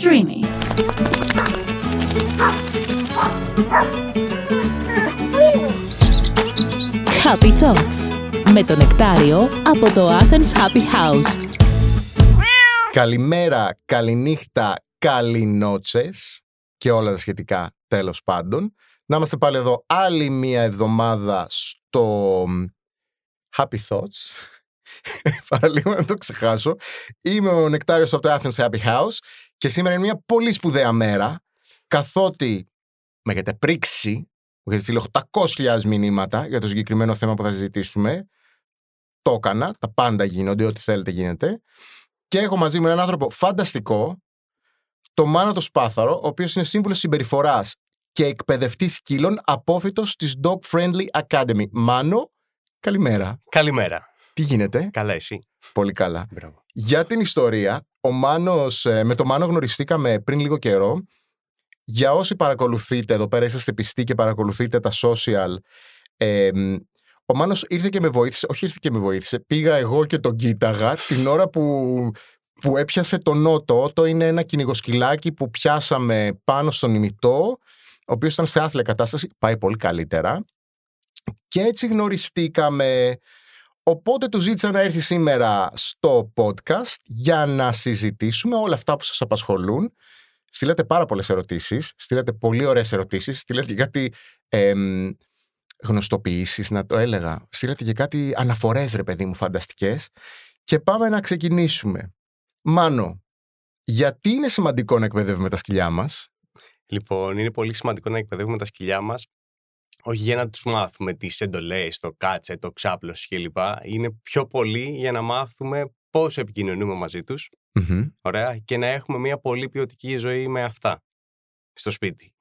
Streamy. Happy Thoughts με το νεκτάριο από το Athens Happy House. Καλημέρα, καληνύχτα, καληνότσες και όλα τα σχετικά τέλος πάντων. Να είμαστε πάλι εδώ άλλη μία εβδομάδα στο Happy Thoughts. Παραλίγο να το ξεχάσω. Είμαι ο Νεκτάριος από το Athens Happy House και σήμερα είναι μια πολύ σπουδαία μέρα καθότι με έχετε πρίξει μου έχετε στείλει 800.000 μηνύματα για το συγκεκριμένο θέμα που θα συζητήσουμε. Το έκανα, τα πάντα γίνονται, ό,τι θέλετε γίνεται. Και έχω μαζί μου έναν άνθρωπο φανταστικό, το Μάνο το Σπάθαρο, ο οποίος είναι σύμβουλος συμπεριφοράς και εκπαιδευτής σκύλων απόφυτος της Dog Friendly Academy. Μάνο, καλημέρα. Καλημέρα. Τι γίνεται; Καλά, εσύ; Πολύ καλά. Μπράβο. Για την ιστορία, ο Μάνος, ε, με το Μάνο γνωριστήκαμε πριν λίγο καιρό. Για όσοι παρακολουθείτε, εδώ πέρα είσαστε πιστοί και παρακολουθείτε τα social, ε, ο Μάνος ήρθε και με βοήθησε, όχι ήρθε και με βοήθησε, πήγα εγώ και τον κοίταγα την ώρα που, που έπιασε το νότο. Το είναι ένα κυνηγοσκυλάκι που πιάσαμε πάνω στον ημιτό, ο οποίος ήταν σε άθλια κατάσταση, πάει πολύ καλύτερα. Και έτσι γνωριστήκαμε. Οπότε του ζήτησα να έρθει σήμερα στο podcast για να συζητήσουμε όλα αυτά που σας απασχολούν. Στείλατε πάρα πολλές ερωτήσεις, στείλατε πολύ ωραίες ερωτήσεις, στείλατε και κάτι εμ, γνωστοποιήσεις, να το έλεγα. Στείλατε και κάτι αναφορές, ρε παιδί μου, φανταστικές. Και πάμε να ξεκινήσουμε. Μάνο, γιατί είναι σημαντικό να εκπαιδεύουμε τα σκυλιά μας; Λοιπόν, είναι πολύ σημαντικό να εκπαιδεύουμε τα σκυλιά μας, όχι για να τους μάθουμε τις εντολές, το κάτσε, το ξάπλωση κλπ. Είναι πιο πολύ για να μάθουμε πώς επικοινωνούμε μαζί τους. Ωραία. Και να έχουμε μια πολύ ποιοτική ζωή με αυτά στο σπίτι.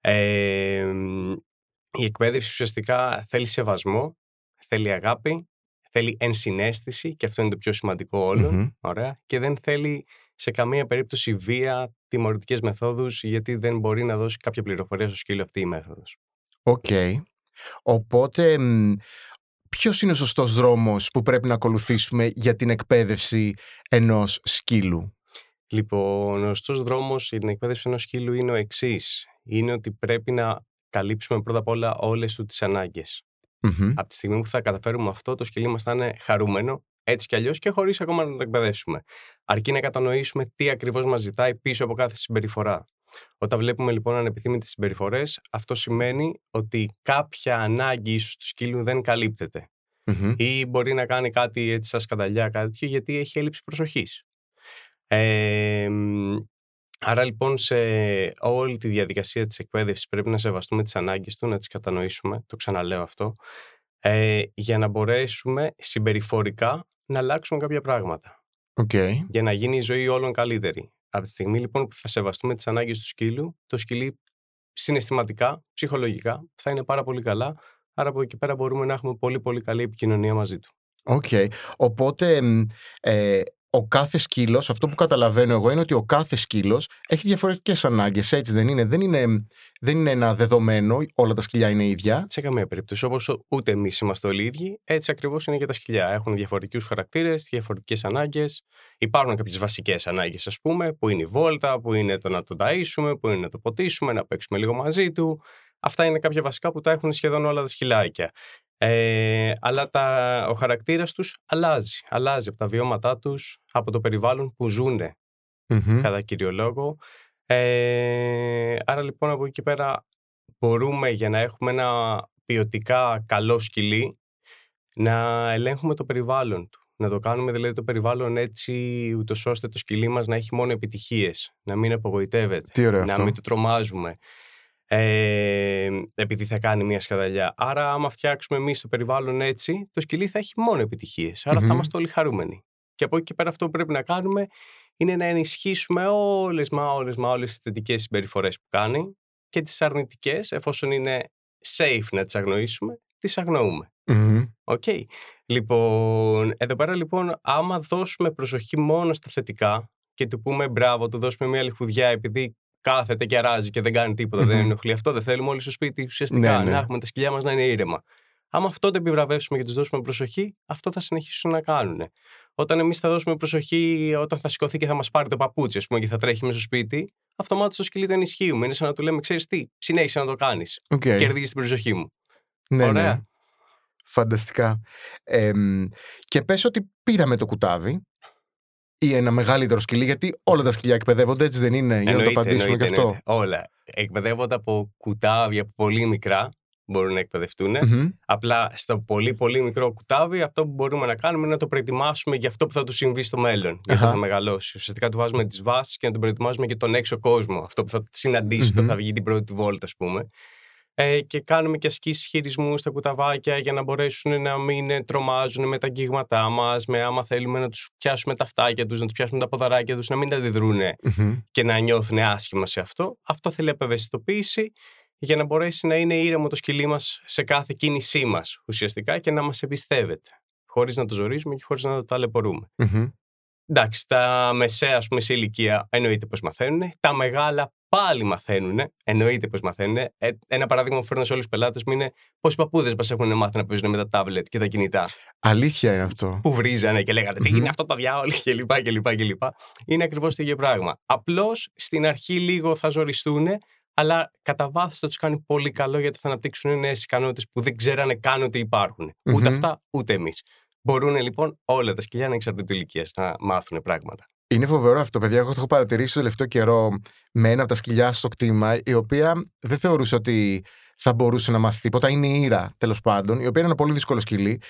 Ε, η εκπαίδευση ουσιαστικά θέλει σεβασμό, θέλει αγάπη, θέλει ενσυναίσθηση και αυτό είναι το πιο σημαντικό όλων, Μμμ. Ωραία. Και δεν θέλει σε καμία περίπτωση βία, τιμωρητικές μεθόδους γιατί δεν μπορεί να δώσει κάποια πληροφορία στο σκύλο αυτή η μέθοδος. Οκ. Οπότε, μ, ποιος είναι ο σωστός δρόμος που πρέπει να ακολουθήσουμε για την εκπαίδευση ενός σκύλου; Λοιπόν, ο σωστός δρόμος για την εκπαίδευση ενός σκύλου είναι ο εξής. Είναι ότι πρέπει να καλύψουμε πρώτα απ' όλα όλες του τις ανάγκες. Μμμ. Από τη στιγμή που θα καταφέρουμε αυτό, το σκυλί μας θα είναι χαρούμενο, έτσι κι αλλιώς και χωρίς ακόμα να το εκπαιδεύσουμε. Αρκεί να κατανοήσουμε τι ακριβώς μας ζητάει πίσω από κάθε συμπεριφορά. Όταν βλέπουμε λοιπόν ανεπιθύμητες συμπεριφορές, αυτό σημαίνει ότι κάποια ανάγκη ίσως του σκύλου δεν καλύπτεται. Μμμ. Ή μπορεί να κάνει κάτι έτσι σαν σκανταλιά, κάτι τέτοιο, γιατί έχει έλλειψη προσοχής. Ε, μ, άρα λοιπόν σε όλη τη διαδικασία της εκπαίδευσης πρέπει να σεβαστούμε τις ανάγκες του, να τις κατανοήσουμε, το ξαναλέω αυτό, ε, για να μπορέσουμε συμπεριφορικά να αλλάξουμε κάποια πράγματα. Οκ. Για να γίνει η ζωή όλων καλύτερη. Από τη στιγμή λοιπόν που θα σεβαστούμε τις ανάγκες του σκύλου, το σκυλί συναισθηματικά, ψυχολογικά θα είναι πάρα πολύ καλά. Άρα από εκεί πέρα μπορούμε να έχουμε πολύ πολύ καλή επικοινωνία μαζί του. Οκ. Οπότε, μ, ε, ο κάθε σκύλος, αυτό που καταλαβαίνω εγώ είναι ότι ο κάθε σκύλος έχει διαφορετικές ανάγκες, έτσι δεν είναι. Δεν είναι, δεν είναι ένα δεδομένο, όλα τα σκυλιά είναι ίδια. Σε καμία περίπτωση. Όπως ούτε εμείς είμαστε όλοι ίδιοι, έτσι ακριβώς είναι και τα σκυλιά. Έχουν διαφορετικούς χαρακτήρες, διαφορετικές ανάγκες. Υπάρχουν κάποιες βασικές ανάγκες, ας πούμε, που είναι η βόλτα, που είναι το να τον ταΐσουμε, που είναι να το ποτίσουμε, να παίξουμε λίγο μαζί του. Αυτά είναι κάποια βασικά που τα έχουν σχεδόν όλα τα σκυλάκια. Ε, αλλά τα, ο χαρακτήρας τους αλλάζει. Αλλάζει από τα βιώματά τους, από το περιβάλλον που ζουνε Μμμ. κατά κύριο λόγο. Ε, άρα λοιπόν από εκεί και πέρα μπορούμε για να έχουμε ένα ποιοτικά καλό σκυλί να ελέγχουμε το περιβάλλον του. Να το κάνουμε δηλαδή το περιβάλλον έτσι ούτως ώστε το σκυλί μας να έχει μόνο επιτυχίες, να μην απογοητεύεται, Τι ωραίο να αυτό. μην το τρομάζουμε ε, επειδή θα κάνει μια σκαδαλιά. Άρα άμα φτιάξουμε εμείς το περιβάλλον έτσι, το σκυλί θα έχει μόνο επιτυχίες. Άρα Μμμ. θα είμαστε όλοι χαρούμενοι. Και από εκεί και πέρα αυτό που πρέπει να κάνουμε είναι να ενισχύσουμε όλες μα όλες μα όλες τις θετικές συμπεριφορές που κάνει και τις αρνητικές, εφόσον είναι safe να τις αγνοήσουμε, τις αγνοούμε. Μμμ. Οκ. Λοιπόν, εδώ πέρα λοιπόν, άμα δώσουμε προσοχή μόνο στα θετικά και του πούμε μπράβο, του δώσουμε μια λιχουδιά επειδή κάθεται και αράζει και δεν κάνει τίποτα, δεν Μμμ. ενοχλεί αυτό, δεν θέλουμε όλοι στο σπίτι ουσιαστικά Ναι, ναι. να έχουμε τα σκυλιά μας να είναι ήρεμα. Άμα αυτό το επιβραβεύσουμε και τους δώσουμε προσοχή, αυτό θα συνεχίσουν να κάνουν. Όταν εμείς θα δώσουμε προσοχή, όταν θα σηκωθεί και θα μας πάρει το παπούτσι, ας πούμε, και θα τρέχει μέσα στο σπίτι, αυτομάτως το σκυλί το ενισχύουμε. Είναι σαν να του λέμε, ξέρεις τι, συνέχισε να το κάνεις. Okay. Κερδίζεις την προσοχή μου. Ναι, Ωραία. ναι. Φανταστικά. Ε, και πες ότι πήραμε το κουτάβι ή ένα μεγαλύτερο σκυλί, γιατί όλα τα σκυλιά εκπαιδεύονται, έτσι δεν είναι, για να το απαντήσουμε και αυτό. εννοείται. Όλα. Εκπαιδεύονται από κουτάβια από πολύ μικρά, μπορούν να εκπαιδευτούν. Μμμ. Απλά στο πολύ πολύ μικρό κουτάβι, αυτό που μπορούμε να κάνουμε είναι να το προετοιμάσουμε για αυτό που θα του συμβεί στο μέλλον. Γιατί Αχα. θα μεγαλώσει. Ουσιαστικά του βάζουμε τις βάσεις και να τον προετοιμάσουμε για τον έξω κόσμο. Αυτό που θα συναντήσει όταν Μμμ. θα βγει την πρώτη του βόλτα, ας πούμε. Ε, και κάνουμε και ασκήσει χειρισμούς στα κουταβάκια για να μπορέσουν να μην ε, τρομάζουν με τα αγγίγματά μας. Με άμα θέλουμε να τους πιάσουμε τα φτάκια τους, να τους πιάσουμε τα ποδαράκια τους, να μην αντιδρούν Μμμ. και να νιώθουν άσχημα σε αυτό. Αυτό θέλει απευαισθητοποίηση για να μπορέσει να είναι ήρεμο το σκυλί μας σε κάθε κίνησή μας ουσιαστικά και να μας εμπιστεύεται. Χωρίς να το ζορίζουμε και χωρίς να το ταλαιπωρούμε. Μμμ. Εντάξει, τα μεσαία, ας πούμε, σε ηλικία εννοείται πως μαθαίνουν. Τα μεγάλα πάλι μαθαίνουν. Εννοείται πως μαθαίνουν. Ε, ένα παράδειγμα που φέρνω σε όλους τους πελάτες μου είναι πόσοι παππούδες μας έχουν μάθει να παίζουν με τα τάμπλετ και τα κινητά. Αλήθεια είναι αυτό. Που βρίζανε και λέγανε Τι Μμμ. είναι αυτό το διάολο κλπ. κλπ, κλπ. Είναι ακριβώς το ίδιο πράγμα. Απλώς στην αρχή λίγο θα ζοριστούν, αλλά κατά βάθος θα τους κάνει πολύ καλό γιατί θα αναπτύξουν νέες ικανότητες που δεν ξέρανε καν ότι υπάρχουν. Ούτε Μμμ. αυτά, ούτε εμείς. Μπορούν λοιπόν όλα τα σκυλιά ανεξαρτήτου ηλικίας να μάθουν πράγματα. Είναι φοβερό αυτό, παιδιά. Εγώ το έχω παρατηρήσει το τελευταίο καιρό με ένα από τα σκυλιά στο κτήμα, η οποία δεν θεωρούσε ότι θα μπορούσε να μάθει τίποτα. Είναι η Ήρα, τέλος πάντων, η οποία είναι ένα πολύ δύσκολο σκυλί,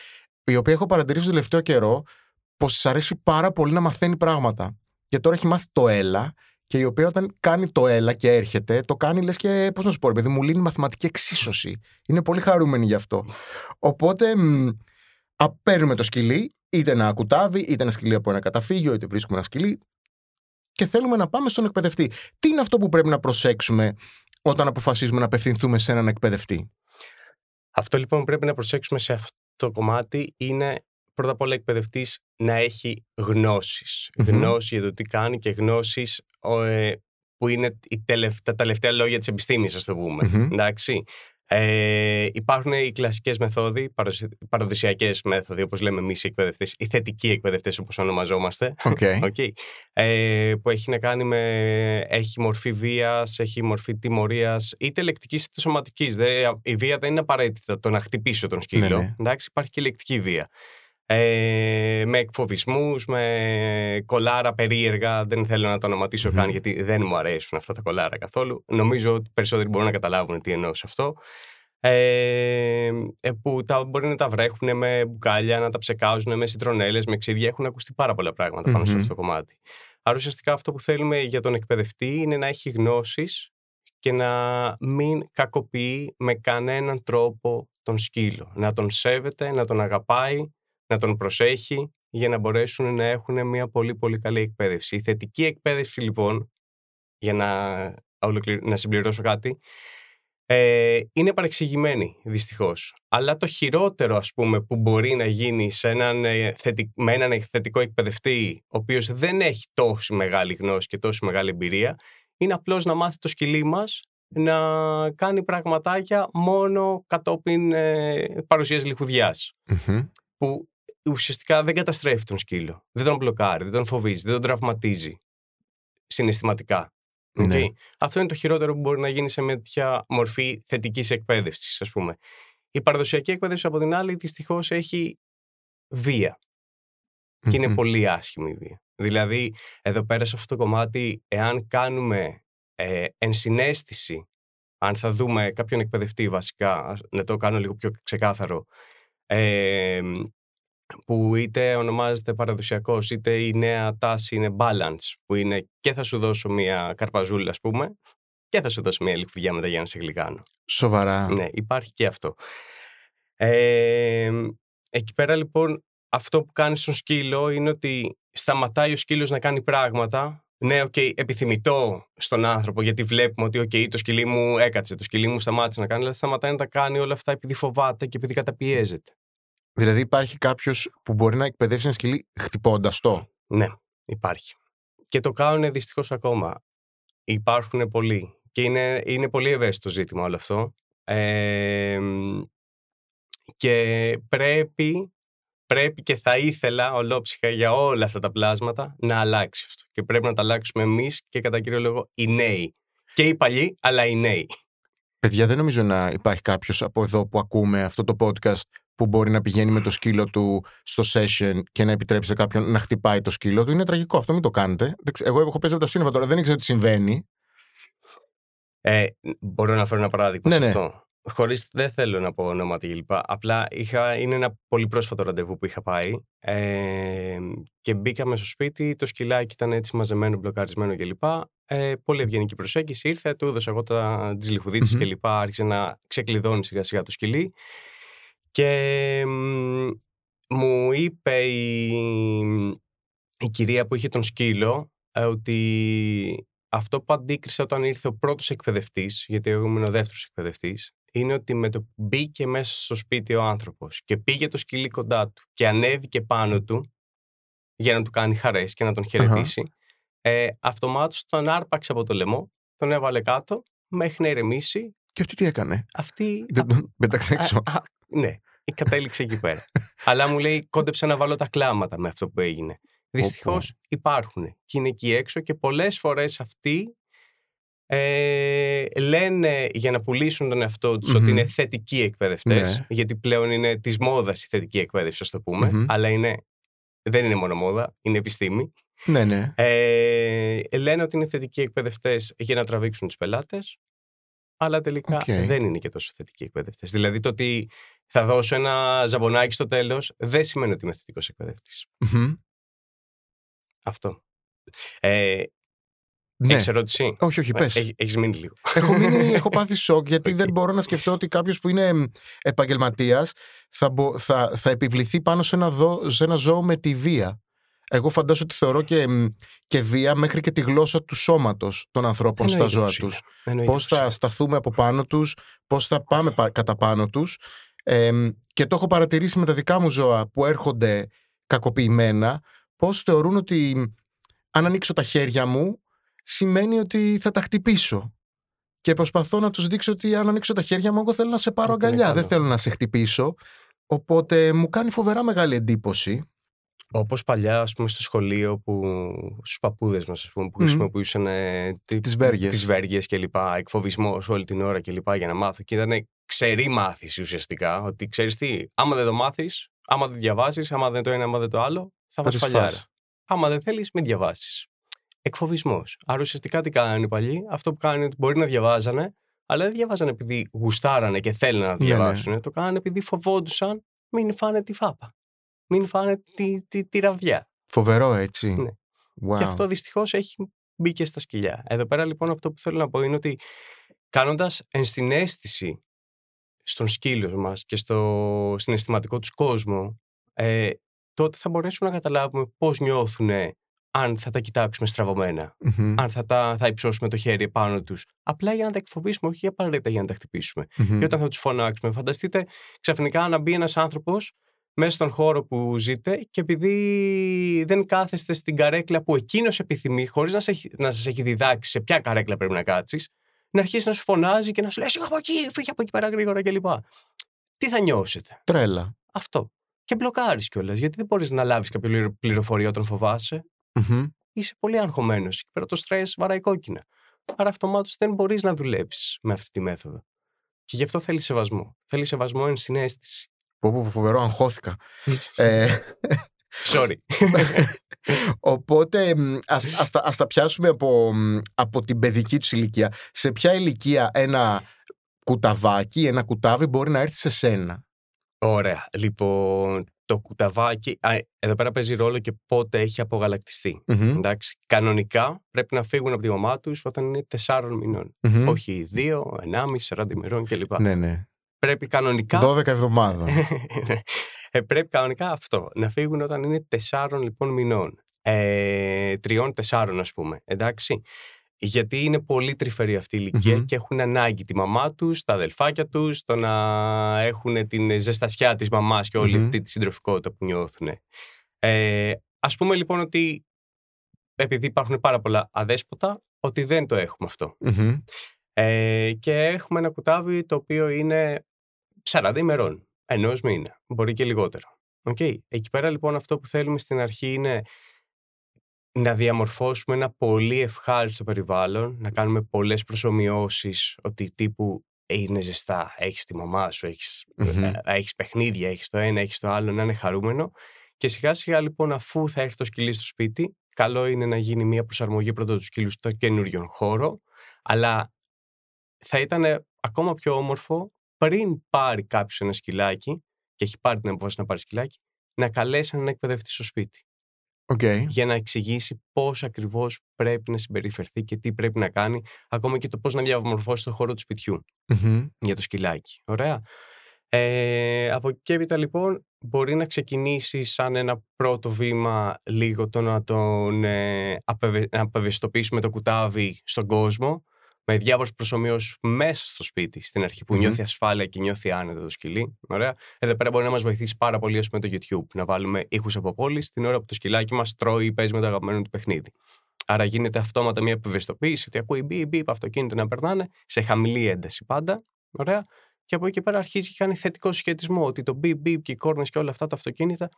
η οποία έχω παρατηρήσει το τελευταίο καιρό πως της αρέσει πάρα πολύ να μαθαίνει πράγματα. Και τώρα έχει μάθει το έλα, και η οποία όταν κάνει το έλα και έρχεται, το κάνει λες και, πώς να σου πω, ρε παιδί μου, λύνει μαθηματική εξίσωση. Είναι πολύ χαρούμενη γι' αυτό. Οπότε, μ, α, παίρνουμε το σκυλί, είτε ένα κουτάβι, είτε ένα σκυλί από ένα καταφύγιο, είτε βρίσκουμε ένα σκυλί και θέλουμε να πάμε στον εκπαιδευτή. Τι είναι αυτό που πρέπει να προσέξουμε όταν αποφασίζουμε να απευθυνθούμε σε έναν εκπαιδευτή; Αυτό λοιπόν που πρέπει να προσέξουμε σε αυτό το κομμάτι είναι πρώτα απ' όλα εκπαιδευτής να έχει γνώσεις. Μμμ. Γνώση για το τι κάνει και γνώσεις ε, που είναι η τελευ- τα τελευταία λόγια της επιστήμης, ας το πούμε. Μμμ. Εντάξει. Ε, υπάρχουν οι κλασικές μεθόδοι, παραδοσι- παραδοσιακές μέθοδοι, όπως λέμε εμείς οι εκπαιδευτές, οι θετικοί εκπαιδευτές όπως ονομαζόμαστε. OK. OK. Ε, που έχει να κάνει με. έχει μορφή βίας, έχει μορφή τιμωρίας, είτε λεκτικής είτε σωματικής. Η βία δεν είναι απαραίτητα το να χτυπήσω τον σκύλο. Ναι, ναι. Εντάξει, υπάρχει και λεκτική βία. Ε, με εκφοβισμούς, με κολάρα περίεργα. Δεν θέλω να το ονοματίσω Μμμ. καν γιατί δεν μου αρέσουν αυτά τα κολάρα καθόλου. Νομίζω ότι περισσότεροι μπορούν να καταλάβουν τι εννοώ σε αυτό. Ε, ε, που τα, μπορεί να τα βρέχουν με μπουκάλια, να τα ψεκάζουν με σιτρονέλες, με ξύδια. Έχουν ακουστεί πάρα πολλά πράγματα πάνω σε Μμμ. αυτό το κομμάτι. Άρα ουσιαστικά αυτό που θέλουμε για τον εκπαιδευτή είναι να έχει γνώσεις και να μην κακοποιεί με κανέναν τρόπο τον σκύλο. Να τον σέβεται, να τον αγαπάει, να τον προσέχει για να μπορέσουν να έχουν μια πολύ πολύ καλή εκπαίδευση. Η θετική εκπαίδευση λοιπόν, για να, ολοκληρω- να συμπληρώσω κάτι, ε, είναι παρεξηγημένη δυστυχώς. Αλλά το χειρότερο ας πούμε που μπορεί να γίνει σε έναν, ε, θετι- με έναν θετικό εκπαιδευτή ο οποίος δεν έχει τόση μεγάλη γνώση και τόση μεγάλη εμπειρία είναι απλώς να μάθει το σκυλί μας να κάνει πραγματάκια μόνο κατόπιν ε, παρουσίας λιχουδιάς Μμμ. που ουσιαστικά δεν καταστρέφει τον σκύλο. Δεν τον μπλοκάρει, δεν τον φοβίζει, δεν τον τραυματίζει συναισθηματικά. Οκ. Ναι. Αυτό είναι το χειρότερο που μπορεί να γίνει σε μια τέτοια μορφή θετικής εκπαίδευσης, ας πούμε. Η παραδοσιακή εκπαίδευση, από την άλλη, δυστυχώς έχει βία. Και είναι Μμμ. πολύ άσχημη η βία. Δηλαδή, εδώ πέρα σε αυτό το κομμάτι, εάν κάνουμε ε, ενσυναίσθηση, αν θα δούμε κάποιον εκπαιδευτή βασικά, ας- να το κάνω λίγο πιο ξεκάθαρο, ε, που είτε ονομάζεται παραδοσιακός, είτε η νέα τάση είναι balance, που είναι και θα σου δώσω μια καρπαζούλα, ας πούμε, και θα σου δώσω μια λιχουδιά μετά για να σε γλυκάνω. Σοβαρά. Ναι, υπάρχει και αυτό. Ε, εκεί πέρα λοιπόν αυτό που κάνεις στον σκύλο είναι ότι σταματάει ο σκύλος να κάνει πράγματα ναι, οκ, επιθυμητό στον άνθρωπο γιατί βλέπουμε ότι οκ, το σκυλί μου έκατσε, το σκυλί μου σταμάτησε να κάνει, αλλά σταματάει να τα κάνει όλα αυτά επειδή φοβάται και επειδή καταπιέζεται. Δηλαδή υπάρχει κάποιος που μπορεί να εκπαιδεύσει ένα σκυλί χτυπώντας το; Ναι, υπάρχει. Και το κάνουν δυστυχώς ακόμα. Υπάρχουν πολλοί. Και είναι, είναι πολύ ευαίσθητο ζήτημα όλο αυτό. Ε, Και πρέπει, πρέπει και θα ήθελα ολόψυχα για όλα αυτά τα πλάσματα να αλλάξει αυτό. Και πρέπει να τα αλλάξουμε εμείς και κατά κύριο λόγο οι νέοι. Και οι παλιοί, αλλά οι νέοι. Παιδιά, δεν νομίζω να υπάρχει κάποιος από εδώ που ακούμε αυτό το podcast που μπορεί να πηγαίνει με το σκύλο του στο session και να επιτρέψει σε κάποιον να χτυπάει το σκύλο του. Είναι τραγικό αυτό, μην το κάνετε. Δεν ξε- Εγώ έχω παίζει από τα σύννεφα τώρα, δεν ξέρω τι συμβαίνει. Ε, μπορώ να φέρω ένα παράδειγμα Ναι, σε ναι. αυτό. Χωρίς, δεν θέλω να πω ονόματα κλπ. Απλά είχα, είναι ένα πολύ πρόσφατο ραντεβού που είχα πάει ε, και μπήκαμε στο σπίτι, το σκυλάκι ήταν έτσι μαζεμένο, μπλοκαρισμένο κλπ. Ε, πολύ ευγενική προσέγγιση ήρθε, του έδωσα εγώ τα, τις λιχουδίτσες Μμμ. κλπ. Άρχισε να ξεκλειδώνει σιγά σιγά το σκυλί και μ, μου είπε η, η κυρία που είχε τον σκύλο ε, ότι αυτό που αντίκρισε όταν ήρθε ο πρώτος εκπαιδευτής, γιατί εγώ ήμουν ο δεύτερος εκπαιδευτής, είναι ότι με το που μπήκε μέσα στο σπίτι ο άνθρωπος και πήγε το σκυλί κοντά του και ανέβηκε πάνω του για να του κάνει χαρές και να τον χαιρετήσει, ε, αυτομάτως τον άρπαξε από το λαιμό, τον έβαλε κάτω μέχρι να ηρεμήσει. Και αυτή τι έκανε; Αυτή Δεν τον πέταξε έξω. Α, α, ναι, κατέληξε εκεί πέρα. Αλλά μου λέει, κόντεψα να βάλω τα κλάματα με αυτό που έγινε. Δυστυχώς υπάρχουν και είναι εκεί έξω και πολλές φορές αυτοί ε, λένε για να πουλήσουν τον εαυτό τους Μμμ. ότι είναι θετικοί εκπαιδευτές. Ναι. Γιατί πλέον είναι της μόδας η θετική εκπαίδευση, ας το πούμε. Μμμ. Αλλά είναι, δεν είναι μόνο μόδα, είναι επιστήμη. ναι, ναι. Ε, λένε ότι είναι θετικοί εκπαιδευτές για να τραβήξουν τους πελάτες, αλλά τελικά Οκ. δεν είναι και τόσο θετικοί εκπαιδευτές. Δηλαδή το ότι θα δώσω ένα ζαμπονάκι στο τέλος δεν σημαίνει ότι είμαι θετικός εκπαιδευτής. Μμμ. Αυτό. Ε, Ναι. Έχεις ερώτηση; Όχι, όχι, πες. Έχει, έχεις μείνει λίγο. έχω, μείνει, έχω πάθει σοκ γιατί δεν μπορώ να σκεφτώ ότι κάποιος που είναι επαγγελματίας θα, μπο- θα, θα επιβληθεί πάνω σε ένα, δω, σε ένα ζώο με τη βία. Εγώ φαντάζομαι ότι θεωρώ και, μ, και βία μέχρι και τη γλώσσα του σώματος των ανθρώπων στα Εννοείται ζώα πως είναι. τους. Εννοείται Πώς πως θα είναι. σταθούμε από πάνω τους, πώς θα πάμε πα- κατά πάνω τους. Ε, και το έχω παρατηρήσει με τα δικά μου ζώα που έρχονται κακοποιημένα, πώς θεωρούν ότι αν ανοίξω τα χέρια μου σημαίνει ότι θα τα χτυπήσω. Και προσπαθώ να τους δείξω ότι αν ανοίξω τα χέρια μου, εγώ θέλω να σε πάρω Αυτό είναι αγκαλιά, δεν καλό. θέλω να σε χτυπήσω. Οπότε μου κάνει φοβερά μεγάλη εντύπωση. Όπως παλιά, ας πούμε, στο σχολείο που στους παππούδες μας, ας πούμε, που Μμμ. χρησιμοποιούσαν ε, τι- Τις βέργες. τις βέργες και λοιπά, εκφοβισμός όλη την ώρα και λοιπά για να μάθω. Και ήταν ξερή μάθηση ουσιαστικά, ότι ξέρεις τι, άμα δεν το μάθεις, άμα δεν διαβάσεις, άμα δεν το ένα, άμα δεν το άλλο, θα Θα vas τις παλιάρα. φας. Άμα δεν θέλεις, μην διαβάσεις. Εκφοβισμός. Άρα ουσιαστικά τι κάνανε οι παλιοί, αυτό που κάνανε είναι ότι μπορεί να διαβάζανε, αλλά δεν διαβάζανε επειδή γουστάρανε και θέλανε να Ναι, ναι. διαβάσουν. Το κάνανε επειδή φοβόντουσαν μην φάνε τη φάπα. Μην φάνε τη, τη, τη ραβδιά. Φοβερό, έτσι. Ναι. Wow. Και αυτό δυστυχώς έχει μπει και στα σκυλιά. Εδώ πέρα λοιπόν αυτό που θέλω να πω είναι ότι κάνοντας ενσυναίσθηση στον σκύλο μας και στο συναισθηματικό τους κόσμο, ε, τότε θα μπορέσουμε να καταλάβουμε πώς νιώθουν αν θα τα κοιτάξουμε στραβωμένα, Μμμ. αν θα, τα, θα υψώσουμε το χέρι επάνω τους. Απλά για να τα εκφοβήσουμε, όχι απαραίτητα για να τα χτυπήσουμε. Μμμ. Και όταν θα τους φωνάξουμε, φανταστείτε ξαφνικά να μπει ένας άνθρωπος μέσα στον χώρο που ζείτε και επειδή δεν κάθεστε στην καρέκλα που εκείνος επιθυμεί, χωρίς να, σε έχει- να σας έχει διδάξει σε ποια καρέκλα πρέπει να κάτσεις, να αρχίσει να σου φωνάζει και να σου λέει Σιγά από εκεί, φύγε από εκεί πέρα γρήγορα κλπ. Τι θα νιώσετε; Τρέλα. Αυτό. Και μπλοκάρεις κιόλας, γιατί δεν μπορείς να λάβεις κάποια πληρο- πληροφορία όταν φοβάσαι. Μμμ. Είσαι πολύ αγχωμένος. Και πέρα το στρες βαράει κόκκινα. Άρα αυτομάτως δεν μπορείς να δουλέψεις με αυτή τη μέθοδο. Και γι' αυτό θέλεις σεβασμό. Θέλεις σεβασμό εν συνέστηση. Πω, πω, πω, φοβερό, αγχώθηκα. ε, Sorry. οπότε μ, ας, ας, τα, ας τα πιάσουμε από, μ, από την παιδική τους ηλικία. Σε ποια ηλικία ένα κουταβάκι, ένα κουτάβι μπορεί να έρθει σε σένα; Ωραία. Λοιπόν, το κουταβάκι. Α, εδώ πέρα παίζει ρόλο και πότε έχει απογαλακτιστεί. Μμμ. Εντάξει. Κανονικά πρέπει να φύγουν από τη μαμά τους όταν είναι 4 μηνών. Μμμ. Όχι 2, 1,5, 40 ημερών κλπ. Ναι, ναι. Πρέπει κανονικά. 12 εβδομάδων. ε, πρέπει κανονικά αυτό. Να φύγουν όταν είναι 4 λοιπόν μηνών. Ε, τριών, τεσσάρων ας πούμε. Εντάξει. Γιατί είναι πολύ τρυφερή αυτή η ηλικία Μμμ. και έχουν ανάγκη τη μαμά τους, τα αδελφάκια τους, το να έχουν την ζεστασιά της μαμάς και όλη Μμμ. αυτή τη συντροφικότητα που νιώθουν. Ε, ας πούμε λοιπόν ότι επειδή υπάρχουν πάρα πολλά αδέσποτα, ότι δεν το έχουμε αυτό. Μμμ. Ε, και έχουμε ένα κουτάβι το οποίο είναι 40 ημερών. ενός μήνα. Μπορεί και λιγότερο. Okay. Εκεί πέρα λοιπόν αυτό που θέλουμε στην αρχή είναι να διαμορφώσουμε ένα πολύ ευχάριστο περιβάλλον, να κάνουμε πολλές προσωμιώσεις ότι τύπου είναι ζεστά, έχεις τη μαμά σου, έχεις, mm έχεις παιχνίδια, έχεις το ένα, έχεις το άλλο, να είναι χαρούμενο. Και σιγά σιγά λοιπόν αφού θα έρθει το σκυλί στο σπίτι, καλό είναι να γίνει μια προσαρμογή πρώτα του σκύλου στο καινούριο χώρο, αλλά θα ήταν ακόμα πιο όμορφο πριν πάρει κάποιος ένα σκυλάκι και έχει πάρει την απόφαση να πάρει σκυλάκι, να καλέσει έναν εκπαιδευτή στο σπίτι. Okay. Για να εξηγήσει πώς ακριβώς πρέπει να συμπεριφερθεί και τι πρέπει να κάνει, ακόμα και το πώς να διαμορφώσει το χώρο του σπιτιου για το σκυλάκι. Ωραία. Ε, από εκεί και έπειτα λοιπόν μπορεί να ξεκινήσει σαν ένα πρώτο βήμα λίγο το να τον ε, απευαισθητοποιήσουμε το κουτάβι στον κόσμο με διάφορες προσωμιώσει μέσα στο σπίτι στην αρχή που νιώθει ασφάλεια και νιώθει άνετα το σκυλί. Ωραία. Εδώ πέρα μπορεί να μας βοηθήσει πάρα πολύ με το YouTube. Να βάλουμε ήχους από πόλη την ώρα που το σκυλάκι μας τρώει ή παίζει με το αγαπημένο του παιχνίδι. Άρα γίνεται αυτόματα μια επιβεστοποίηση ότι ακούει μπει, μπει, αυτοκίνητα να περνάνε σε χαμηλή ένταση πάντα. Ωραία. Και από εκεί και πέρα αρχίζει και κάνει θετικό συσχετισμό ότι το μπει, μπει και οι κόρνες και όλα αυτά τα αυτοκίνητα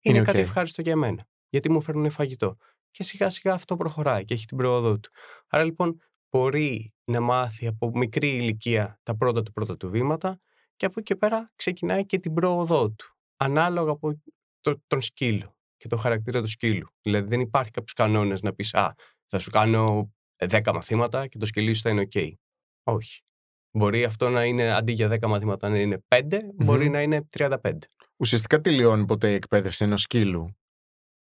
είναι, είναι κάτι ευχάριστο για μένα. Γιατί μου φέρνουν φαγητό. Και σιγά σιγά αυτό προχωράει και έχει την πρόοδό του. Άρα λοιπόν μπορεί να μάθει από μικρή ηλικία τα πρώτα του πρώτα του βήματα και από εκεί και πέρα ξεκινάει και την πρόοδό του. Ανάλογα από το, τον σκύλο και το χαρακτήρα του σκύλου. Δηλαδή δεν υπάρχει κάποιος κανόνε να πεις Α, θα σου κάνω 10 μαθήματα και το σκυλί σου θα είναι OK. Όχι. Μπορεί αυτό να είναι αντί για 10 μαθήματα να είναι 5, μπορεί να είναι 35. Ουσιαστικά τελειώνει ποτέ η εκπαίδευση ενός σκύλου;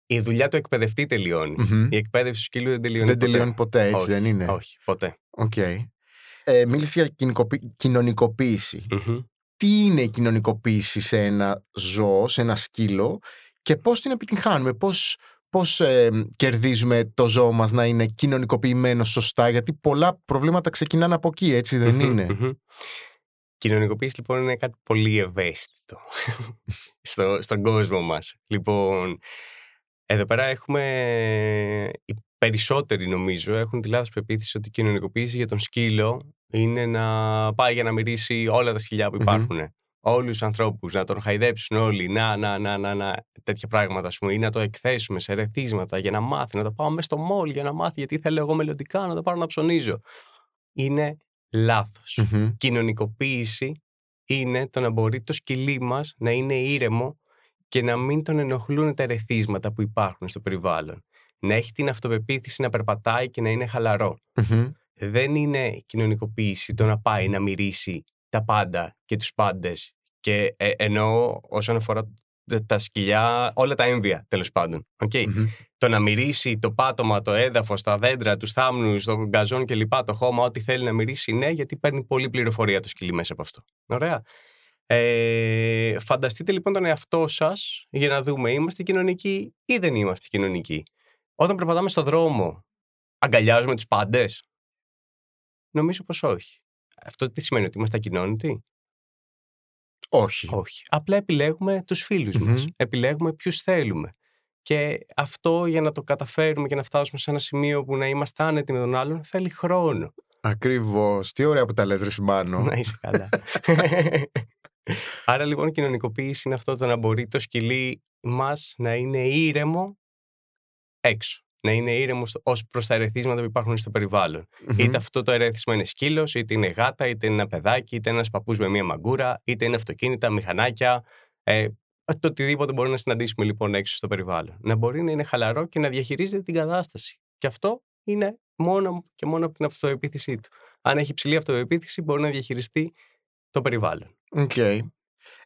Η δουλειά του εκπαιδευτή Η εκπαίδευση του σκύλου δεν τελειώνει δεν ποτέ. Δεν τελειώνει ποτέ, έτσι όχι, δεν είναι; Όχι, ποτέ. Okay. Ε, μίλησες για κοινωνικοποιηση Τι είναι η κοινωνικοποίηση σε ένα ζώο, σε ένα σκύλο και πώς την επιτυγχάνουμε, πώς, πώς ε, κερδίζουμε το ζώο μας να είναι κοινωνικοποιημένο σωστά, γιατί πολλά προβλήματα ξεκινάνε από εκεί, έτσι δεν είναι; Κοινωνικοποίηση λοιπόν είναι κάτι πολύ ευαίσθητο στο, στον κόσμο μας. Λοιπόν, εδώ πέρα έχουμε. Οι περισσότεροι νομίζω έχουν τη λάθος πεποίθηση ότι η κοινωνικοποίηση για τον σκύλο είναι να πάει για να μυρίσει όλα τα σκυλιά που υπάρχουν. Mm-hmm. Όλους τους ανθρώπους, να τον χαϊδέψουν όλοι, να, να, να, να, να, τέτοια πράγματα, ας πούμε, ή να το εκθέσουμε σε ρεθίσματα για να μάθει, να το πάω μέσα στο μόλ για να μάθει, γιατί θέλω εγώ μελλοντικά να το πάρω να ψωνίζω. Είναι λάθος. Κοινωνικοποίηση είναι το να μπορεί το σκυλί μας να είναι ήρεμο και να μην τον ενοχλούν τα ερεθίσματα που υπάρχουν στο περιβάλλον. Να έχει την αυτοπεποίθηση να περπατάει και να είναι Δεν είναι κοινωνικοποίηση το να πάει να μυρίσει τα πάντα και τους πάντες. Και ε, εννοώ όσον αφορά τα σκυλιά, όλα τα έμβια τέλος πάντων. Okay. Το να μυρίσει το πάτωμα, το έδαφος, τα δέντρα, τους θάμνους, το γκαζόν κλπ. Το χώμα, ό,τι θέλει να μυρίσει, ναι, γιατί παίρνει πολλή πληροφορία το σκυλί μέσα από αυτό. Ωραία. Ε, φανταστείτε λοιπόν τον εαυτό σας για να δούμε, είμαστε κοινωνικοί ή δεν είμαστε κοινωνικοί. Όταν περπατάμε στο δρόμο, αγκαλιάζουμε τους πάντες; Νομίζω πως όχι. Αυτό τι σημαίνει, ότι είμαστε ακοινώνητοι; Όχι. Όχι. Απλά επιλέγουμε τους φίλους mm μας. Επιλέγουμε ποιους θέλουμε. Και αυτό για να το καταφέρουμε και να φτάσουμε σε ένα σημείο που να είμαστε άνετοι με τον άλλον θέλει χρόνο. Ακριβώς. Τι ωραία που τα λες ρε Σιμάνο. Να είσαι καλά. Άρα λοιπόν η κοινωνικοποίηση είναι αυτό το να μπορεί το σκυλί μας να είναι ήρεμο έξω. Να είναι ήρεμο ως προς τα ερεθίσματα που υπάρχουν στο περιβαλλον Είτε αυτό το ερέθισμα είναι σκύλος, είτε είναι γάτα, είτε είναι ένα παιδάκι, είτε ένας παππούς με μία μαγκούρα, είτε είναι αυτοκίνητα, μηχανάκια. Ε, το οτιδήποτε μπορεί να συναντήσουμε λοιπόν έξω στο περιβάλλον. Να μπορεί να είναι χαλαρό και να διαχειρίζεται την κατάσταση. Και αυτό είναι μόνο και μόνο από την αυτοεπίθεσή του. Αν έχει ψηλή αυτοεπίθεση, μπορεί να διαχειριστεί το περιβάλλον. Okay.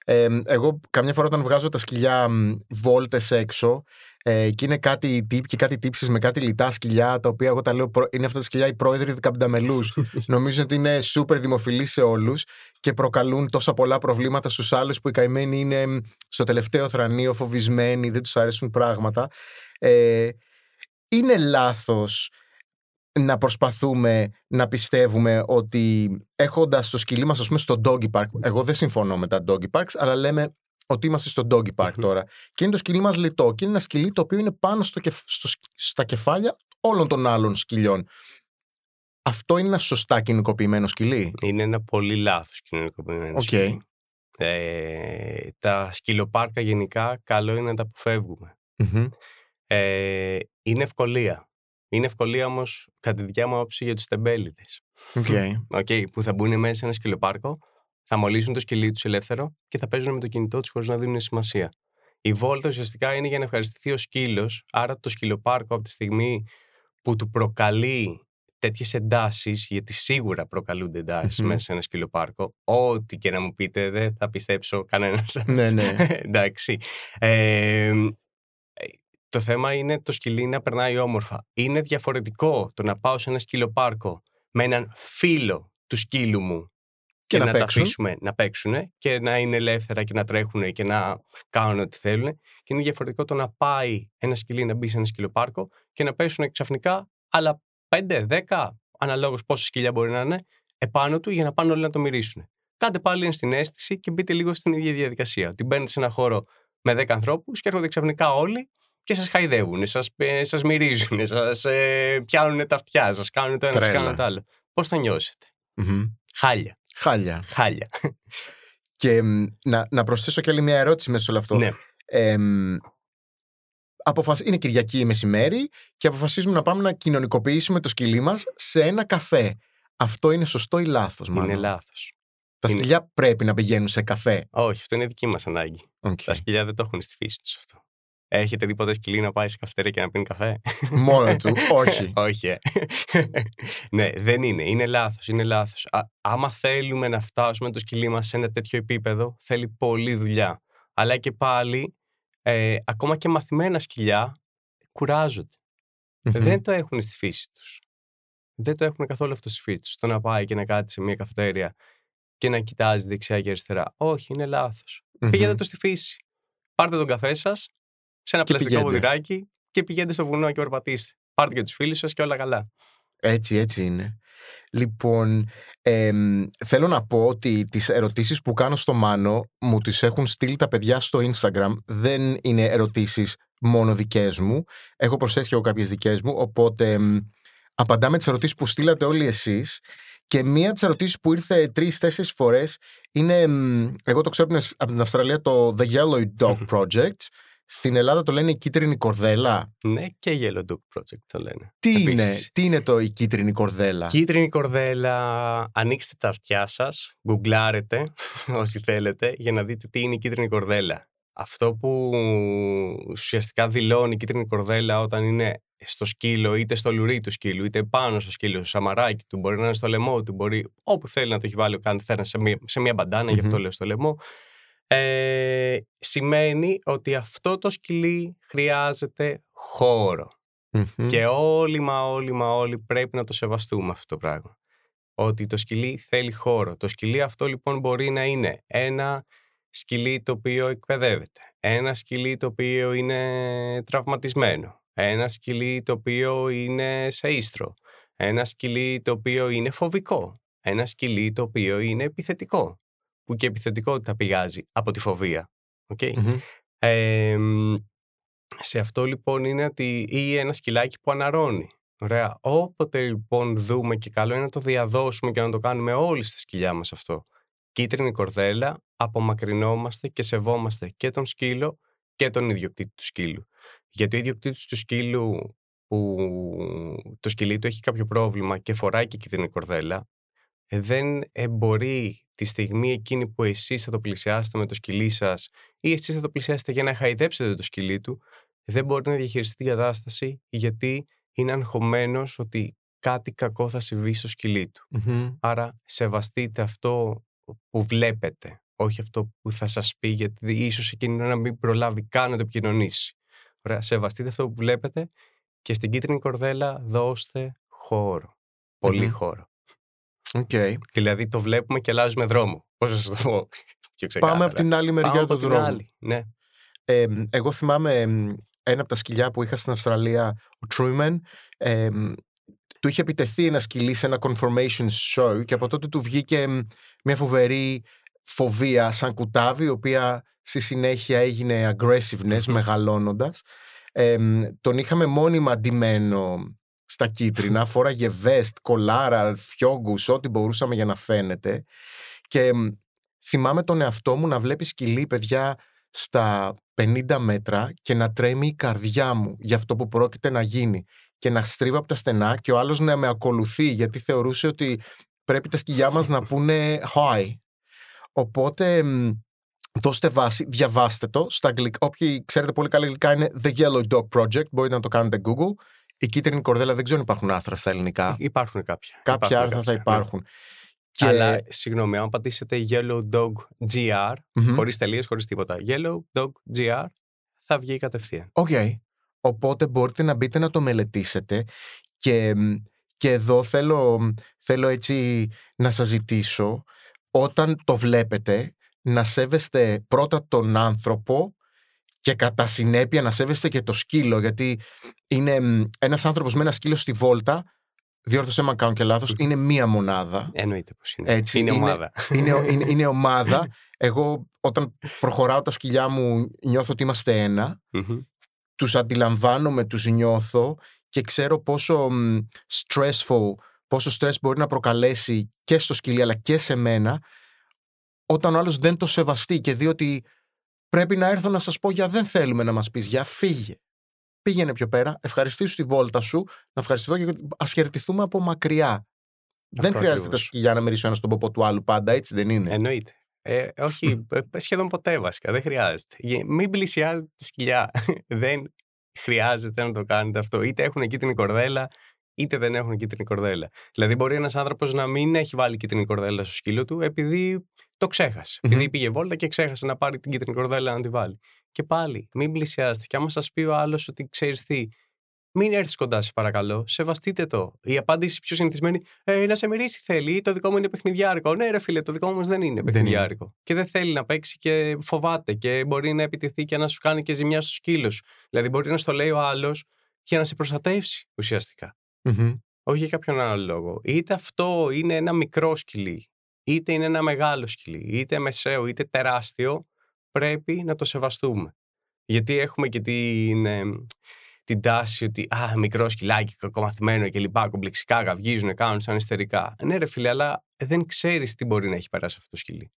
Ε, εγώ καμιά φορά όταν βγάζω τα σκυλιά βόλτες έξω ε, και είναι κάτι τύπ και κάτι τύψεις με κάτι λιτά σκυλιά τα οποία εγώ τα λέω είναι αυτά τα σκυλιά οι πρόεδροι δικαμπταμελούς νομίζω ότι είναι σούπερ δημοφιλείς σε όλους και προκαλούν τόσα πολλά προβλήματα στους άλλους που οι καημένοι είναι στο τελευταίο θρανείο φοβισμένοι δεν τους αρέσουν πράγματα ε, είναι λάθος να προσπαθούμε να πιστεύουμε ότι έχοντας το σκυλί μας, ας πούμε, στο doggy park. Εγώ δεν συμφωνώ με τα doggy parks, αλλά λέμε ότι είμαστε στο doggy park τώρα. Και είναι το σκυλί μας λιτό. Και είναι ένα σκυλί το οποίο είναι πάνω στο, στο, στα κεφάλια όλων των άλλων σκυλιών. Αυτό είναι ένα σωστά κοινωνικοποιημένο σκυλί; Είναι ένα πολύ λάθος κοινωνικοποιημένο okay. σκυλί. Ε, τα σκυλοπάρκα γενικά καλό είναι να τα αποφεύγουμε. Ε, είναι ευκολία. Είναι ευκολία όμως, κατά τη δικιά μου άποψη, για τους τεμπέληδες. Okay. Okay, που θα μπουν μέσα σε ένα σκυλοπάρκο, θα μολύσουν το σκυλί τους ελεύθερο και θα παίζουν με το κινητό τους χωρίς να δίνουν σημασία. Η βόλτα ουσιαστικά είναι για να ευχαριστηθεί ο σκύλος, άρα το σκυλοπάρκο από τη στιγμή που του προκαλεί τέτοιες εντάσεις, γιατί σίγουρα προκαλούνται εντάσεις μέσα σε ένα σκυλοπάρκο. Ό,τι και να μου πείτε, δεν θα πιστέψω κανένας. ναι, ναι. Εντάξει. Ε, το θέμα είναι το σκυλί να περνάει όμορφα. Είναι διαφορετικό το να πάω σε ένα σκυλοπάρκο με έναν φίλο του σκύλου μου και, να, τα αφήσουμε να παίξουν και να είναι ελεύθερα και να τρέχουν και να κάνουν ό,τι θέλουν. Και είναι διαφορετικό το να πάει ένα σκυλί να μπει σε ένα σκυλοπάρκο και να πέσουν ξαφνικά άλλα 5, 10, αναλόγως πόσα σκυλιά μπορεί να είναι, επάνω του για να πάνε όλοι να το μυρίσουν. Κάντε πάλι στην αίσθηση και μπείτε λίγο στην ίδια διαδικασία. Ότι μπαίνετε σε ένα χώρο με 10 ανθρώπους και έρχονται ξαφνικά όλοι και σας χαϊδεύουν, σας σας ε, μυρίζουν, σας ε, πιάνουν τα αυτιά, σας κάνουν το ένα, σας κάνουν το άλλο. Πώς θα νιωσετε Χάλια. Χάλια. Χάλια. Και να, να προσθέσω και άλλη μια ερώτηση μέσα σε όλο αυτό. Ναι. Ε, Είναι Κυριακή μεσημέρι και αποφασίζουμε να πάμε να κοινωνικοποιήσουμε το σκυλί μας σε ένα καφέ. Αυτό είναι σωστό ή λάθος, μάλλον; Είναι λάθος. Τα σκυλιά πρέπει να πηγαίνουν σε καφέ. Όχι, αυτό είναι δική μας ανάγκη. Τα σκυλιά δεν το έχουν στη φύση τους αυτό. Έχετε δει ποτέ σκυλί να πάει σε καυτέρια και να πίνει καφέ; Μόνο του, όχι. όχι, ε. ναι, δεν είναι. Είναι λάθος. Είναι λάθος. άμα θέλουμε να φτάσουμε το σκυλί μας σε ένα τέτοιο επίπεδο, θέλει πολλή δουλειά. Αλλά και πάλι, ε, ακόμα και μαθημένα σκυλιά κουράζονται. Δεν το έχουν στη φύση τους. Δεν το έχουν καθόλου αυτό στη φύση τους. Το να πάει και να κάτσει σε μια καυτέρια και να κοιτάζει δεξιά και αριστερά. Όχι, είναι λάθος. Πήγαινε το στη φύση. Πάρτε τον καφέ σας, σε ένα και πλαστικό ποδηράκι και πηγαίνετε στο βουνό και περπατήστε. Πάρτε και τους φίλους σας και όλα καλά. Έτσι, έτσι είναι. Λοιπόν, θέλω να πω ότι τις ερωτήσεις που κάνω στο Μάνο μου τις έχουν στείλει τα παιδιά στο Instagram. Δεν είναι ερωτήσεις μόνο δικές μου. Έχω προσθέσει και εγώ κάποιες δικές μου, οπότε απαντάμε τις ερωτήσεις που στείλατε όλοι εσείς. Και μία από τις ερωτήσεις που ήρθε τρει-τέσσερι φορές είναι. Εγώ το ξέρω από την Αυστραλία το The Yellow Dog Project. Στην Ελλάδα το λένε η κίτρινη κορδέλα; Ναι, και Yellow Dog Project το λένε. Τι, είναι, τι είναι το η κίτρινη κορδέλα. Κίτρινη κορδέλα, ανοίξτε τα αυτιά σας, γκουγκλάρετε όσοι θέλετε για να δείτε τι είναι η κίτρινη κορδέλα. Αυτό που ουσιαστικά δηλώνει η κίτρινη κορδέλα όταν είναι στο σκύλο, είτε στο λουρί του σκύλου, είτε πάνω στο σκύλο, στο σαμαράκι του, μπορεί να είναι στο λαιμό του, μπορεί όπου θέλει να το έχει βάλει ο κάθε σε μια, σε μια μπαντάνα, mm-hmm. γι' αυτό λέω στο λαιμό ε, σημαίνει ότι αυτό το σκυλί χρειάζεται Και όλοι μα όλοι μα όλοι πρέπει να το σεβαστούμε αυτό το πράγμα. Ότι το σκυλί θέλει χώρο. Το σκυλί αυτό λοιπόν μπορεί να είναι ένα σκυλί το οποίο εκπαιδεύεται. Ένα σκυλί το οποίο είναι τραυματισμένο. Ένα σκυλί το οποίο είναι σε ίστρο. Ένα σκυλί το οποίο είναι φοβικό. Ένα σκυλί το οποίο είναι επιθετικό που και επιθετικότητα πηγάζει από τη φοβία. Okay? σε αυτό λοιπόν είναι ότι ή ένα σκυλάκι που αναρώνει. Ωραία. Όποτε λοιπόν δούμε και καλό είναι να το διαδώσουμε και να το κάνουμε όλοι στα σκυλιά μας αυτό. Κίτρινη κορδέλα, απομακρυνόμαστε και σεβόμαστε και τον σκύλο και τον ιδιοκτήτη του σκύλου. Γιατί ο ιδιοκτήτης του σκύλου που το σκυλί του έχει κάποιο πρόβλημα και φοράει και κίτρινη κορδέλα, ε, δεν μπορεί τη στιγμή εκείνη που εσείς θα το πλησιάσετε με το σκυλί σας ή εσείς θα το πλησιάσετε για να χαϊδέψετε το σκυλί του, δεν μπορεί να διαχειριστεί την κατάσταση γιατί είναι αγχωμένος ότι κάτι κακό θα συμβεί στο σκυλί του. Άρα σεβαστείτε αυτό που βλέπετε, όχι αυτό που θα σας πει γιατί ίσως εκείνη να μην προλάβει καν να το επικοινωνήσει. Ωραία, σεβαστείτε αυτό που βλέπετε και στην κίτρινη κορδέλα δώστε χώρο. Πολύ χώρο. Okay. Δηλαδή το βλέπουμε και αλλάζουμε δρόμο. Πώς να σας το πω. Πάμε από την άλλη μεριά του δρόμου. Άλλη. Ναι. Ε, εγώ θυμάμαι ένα από τα σκυλιά που είχα στην Αυστραλία, ο Truman, ε, του είχε επιτεθεί ένα σκυλί σε ένα confirmation show και από τότε του βγήκε μια φοβερή φοβία σαν κουτάβι, η οποία στη συνέχεια έγινε aggressiveness μεγαλώνοντας. Ε, τον είχαμε μόνιμα αντιμένο στα κίτρινα, φόραγε βεστ, κολάρα, φιόγκους, ό,τι μπορούσαμε για να φαίνεται. Και θυμάμαι τον εαυτό μου να βλέπει σκυλί, παιδιά, στα 50 μέτρα και να τρέμει η καρδιά μου για αυτό που πρόκειται να γίνει και να στρίβω από τα στενά και ο άλλος να με ακολουθεί γιατί θεωρούσε ότι πρέπει τα σκυλιά μας να πούνε hi. Οπότε δώστε βάση, διαβάστε το στα αγγλικά. Όποιοι ξέρετε πολύ καλά αγγλικά είναι The Yellow Dog Project, μπορείτε να το κάνετε Google. Η κίτρινη κορδέλα δεν ξέρω αν υπάρχουν άρθρα στα ελληνικά. Υπάρχουν κάποια. Κάποια Υπάρχουν άρθρα θα κάποια, ναι. υπάρχουν. Και... Αλλά, συγγνώμη, αν πατήσετε Yellow Dog GR, Μμμ. χωρίς τελείες, χωρίς τίποτα, Yellow Dog GR, θα βγει κατευθείαν. Οκ. Οπότε μπορείτε να μπείτε να το μελετήσετε και, και εδώ θέλω, θέλω έτσι να σας ζητήσω όταν το βλέπετε να σέβεστε πρώτα τον άνθρωπο και κατά συνέπεια να σέβεστε και το σκύλο γιατί είναι μ, ένας άνθρωπος με ένα σκύλο στη βόλτα διόρθωσέ με αν κάνω και λάθος, είναι μία μονάδα. Εννοείται πως είναι. Έτσι, είναι είναι- ομάδα. είναι, είναι, είναι ομάδα. Εγώ όταν προχωράω τα σκυλιά μου νιώθω ότι είμαστε ένα. Μμμ. Τους αντιλαμβάνομαι, τους νιώθω και ξέρω πόσο μ, stressful, πόσο stress μπορεί να προκαλέσει και στο σκυλί αλλά και σε μένα όταν ο άλλος δεν το σεβαστεί και δει ότι πρέπει να έρθω να σας πω για δεν θέλουμε να μας πεις για φύγε. Πήγαινε πιο πέρα, ευχαριστήσου τη βόλτα σου, να ευχαριστηθώ και ας χαιρετηθούμε από μακριά. δεν χρειάζεται τα ακριβώς. σκυλιά να μυρίσω ένα στον ποπό του άλλου πάντα, έτσι δεν είναι; Εννοείται. Ε, όχι, ε, σχεδόν ποτέ βασικά. Δεν χρειάζεται. Γε- Μην πλησιάζετε τη σκυλιά. δεν χρειάζεται να το κάνετε αυτό. Είτε έχουν κίτρινη κορδέλα, είτε δεν έχουν κίτρινη κορδέλα. Δηλαδή, μπορεί ένας άνθρωπος να μην έχει βάλει κίτρινη κορδέλα στο σκύλο του επειδή το ξέχασε. Μμμ. Επειδή πήγε βόλτα και ξέχασε να πάρει την κίτρινη κορδέλα να τη βάλει. Και πάλι, μην πλησιάζετε. Και άμα σας πει ο άλλος ότι ξέρεις τι, μην έρθεις κοντά, σε παρακαλώ. Σεβαστείτε το. Η απάντηση πιο συνηθισμένη, ε, να σε μυρίσει θέλει. Το δικό μου είναι παιχνιδιάρικο. Ναι, ρε φίλε, το δικό μου όμως δεν είναι είναι. παιχνιδιάρικο. Και δεν θέλει να παίξει και φοβάται και μπορεί να επιτεθεί και να σου κάνει και ζημιά στο σκύλο σου. Δηλαδή, μπορεί να στο λέει ο άλλος για να σε προστατεύσει ουσιαστικά. Μμμ. Όχι για κάποιον άλλο λόγο. Είτε αυτό είναι ένα μικρό σκυλί, είτε είναι ένα μεγάλο σκυλί, είτε μεσαίο, είτε τεράστιο, πρέπει να το σεβαστούμε. Γιατί έχουμε και την, ε, την τάση ότι α, μικρό σκυλάκι, κακομαθημένο και λοιπά, κομπλεξικά, γαυγίζουν, κάνουν σαν ιστερικά. Ναι, ρε φίλε, αλλά δεν ξέρεις τι μπορεί να έχει περάσει αυτό το σκυλί.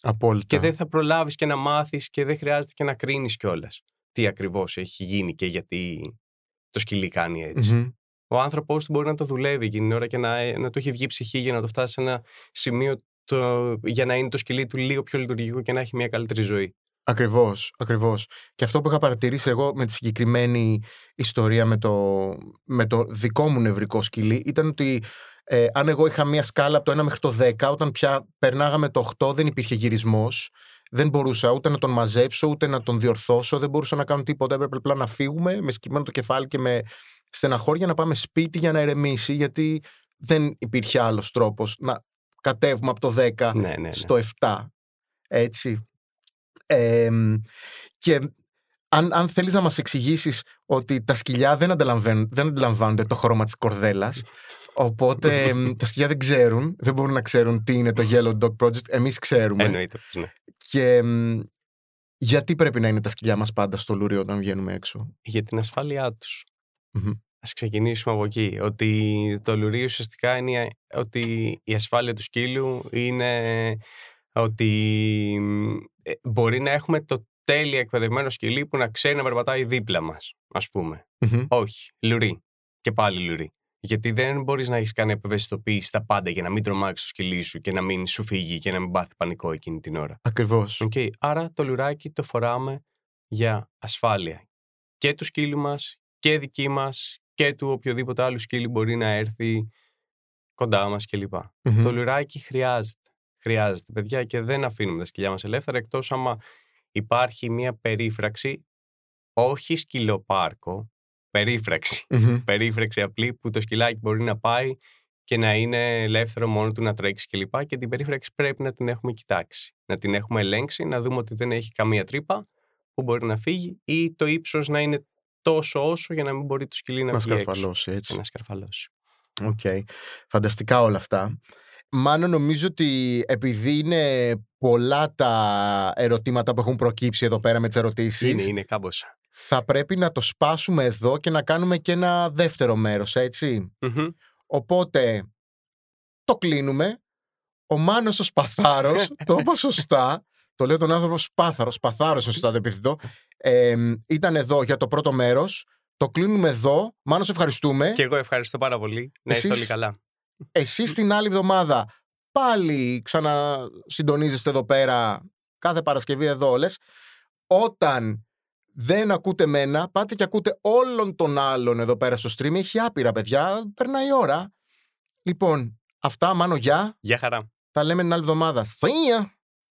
Απόλυτα. Και δεν θα προλάβεις και να μάθεις και δεν χρειάζεται και να κρίνεις κιόλας τι ακριβώς έχει γίνει και γιατί το σκυλί κάνει έτσι. Μμμ. Ο άνθρωπό του μπορεί να το δουλεύει εκείνη την ώρα και να, ε, να του έχει βγει ψυχή για να το φτάσει σε ένα σημείο το, για να είναι το σκυλί του λίγο πιο λειτουργικό και να έχει μια καλύτερη ζωή. Ακριβώς, ακριβώς. Και αυτό που είχα παρατηρήσει εγώ με τη συγκεκριμένη ιστορία με το, με το δικό μου νευρικό σκυλί ήταν ότι ε, αν εγώ είχα μία σκάλα από το 1 μέχρι το 10, όταν πια περνάγαμε το 8 δεν υπήρχε γυρισμός. Δεν μπορούσα ούτε να τον μαζέψω, ούτε να τον διορθώσω, δεν μπορούσα να κάνω τίποτα. Έπρεπε απλά να φύγουμε με σκυμμένο το κεφάλι και με στεναχώρια να πάμε σπίτι για να ερεμήσει, γιατί δεν υπήρχε άλλος τρόπος να κατέβουμε από το 10 Ναι, ναι, ναι. στο 7. Έτσι. Εμ, και αν, αν θέλεις να μας εξηγήσεις ότι τα σκυλιά δεν, αντιλαμβάνουν, δεν αντιλαμβάνονται το χρώμα της κορδέλας, οπότε εμ, τα σκυλιά δεν ξέρουν, δεν μπορούν να ξέρουν τι είναι το Yellow Dog Project, εμείς ξέρουμε. Εννοείται πως ναι. Και εμ, γιατί πρέπει να είναι τα σκυλιά μας πάντα στο λουρί όταν βγαίνουμε έξω; Για την ασφάλειά τους. Μμμ. Ας ξεκινήσουμε από εκεί. Ότι το λουρί ουσιαστικά είναι ότι η ασφάλεια του σκύλου είναι ότι ε, μπορεί να έχουμε το τέλεια εκπαιδευμένο σκυλί που να ξέρει να περπατάει δίπλα μας, ας πούμε. Μμμ. Όχι, λουρί. Και πάλι λουρί. Γιατί δεν μπορείς να έχεις κάνει ευαισθητοποίηση στα πάντα για να μην τρομάξεις το σκυλί σου και να μην σου φύγει και να μην πάθει πανικό εκείνη την ώρα. Ακριβώς. Οκ, Άρα το λουράκι το φοράμε για ασφάλεια και του σκύλου μας και δική μας και του οποιοδήποτε άλλου σκύλου μπορεί να έρθει κοντά μας κλπ. Μμμ. Το λουράκι χρειάζεται. Χρειάζεται, παιδιά, και δεν αφήνουμε τα σκυλιά μας ελεύθερα εκτός άμα υπάρχει μια περίφραξη, όχι σκυλοπάρκο, περίφραξη. Μμμ. περίφραξη απλή που το σκυλάκι μπορεί να πάει και να είναι ελεύθερο μόνο του να τρέξει κλπ. Και, και την περίφραξη πρέπει να την έχουμε κοιτάξει. Να την έχουμε ελέγξει, να δούμε ότι δεν έχει καμία τρύπα που μπορεί να φύγει ή το ύψος να είναι τόσο όσο για να μην μπορεί το σκυλί να, Να βγει έξω. σκαρφαλώσει έτσι. Και να σκαρφαλώσει. Οκ. Φανταστικά όλα αυτά. Μάλλον νομίζω ότι επειδή είναι πολλά τα ερωτήματα που έχουν προκύψει εδώ πέρα με τις ερωτήσεις Είναι, είναι κάμποσα. θα πρέπει να το σπάσουμε εδώ και να κάνουμε και ένα δεύτερο μέρος, έτσι. Μμμ. Οπότε το κλείνουμε. Ο Μάνος ο Σπαθάρος, το είπα σωστά. Το λέω τον άνθρωπο Σπάθαρο, Σπαθάρος, σωστά το επιθυμητό. Ε, ήταν εδώ για το πρώτο μέρος. Το κλείνουμε εδώ. Μάνο, σε ευχαριστούμε. Και εγώ ευχαριστώ πάρα πολύ. Να είστε Εσείς- όλοι καλά. Εσείς την άλλη εβδομάδα πάλι ξανασυντονίζεστε εδώ πέρα κάθε Παρασκευή εδώ όλες. Όταν δεν ακούτε μένα, πάτε και ακούτε όλων των άλλων εδώ πέρα στο stream. Έχει άπειρα παιδιά, περνάει η ώρα. Λοιπόν, αυτά, μάνο γεια. Γεια χαρά. Τα λέμε την άλλη εβδομάδα. See ya!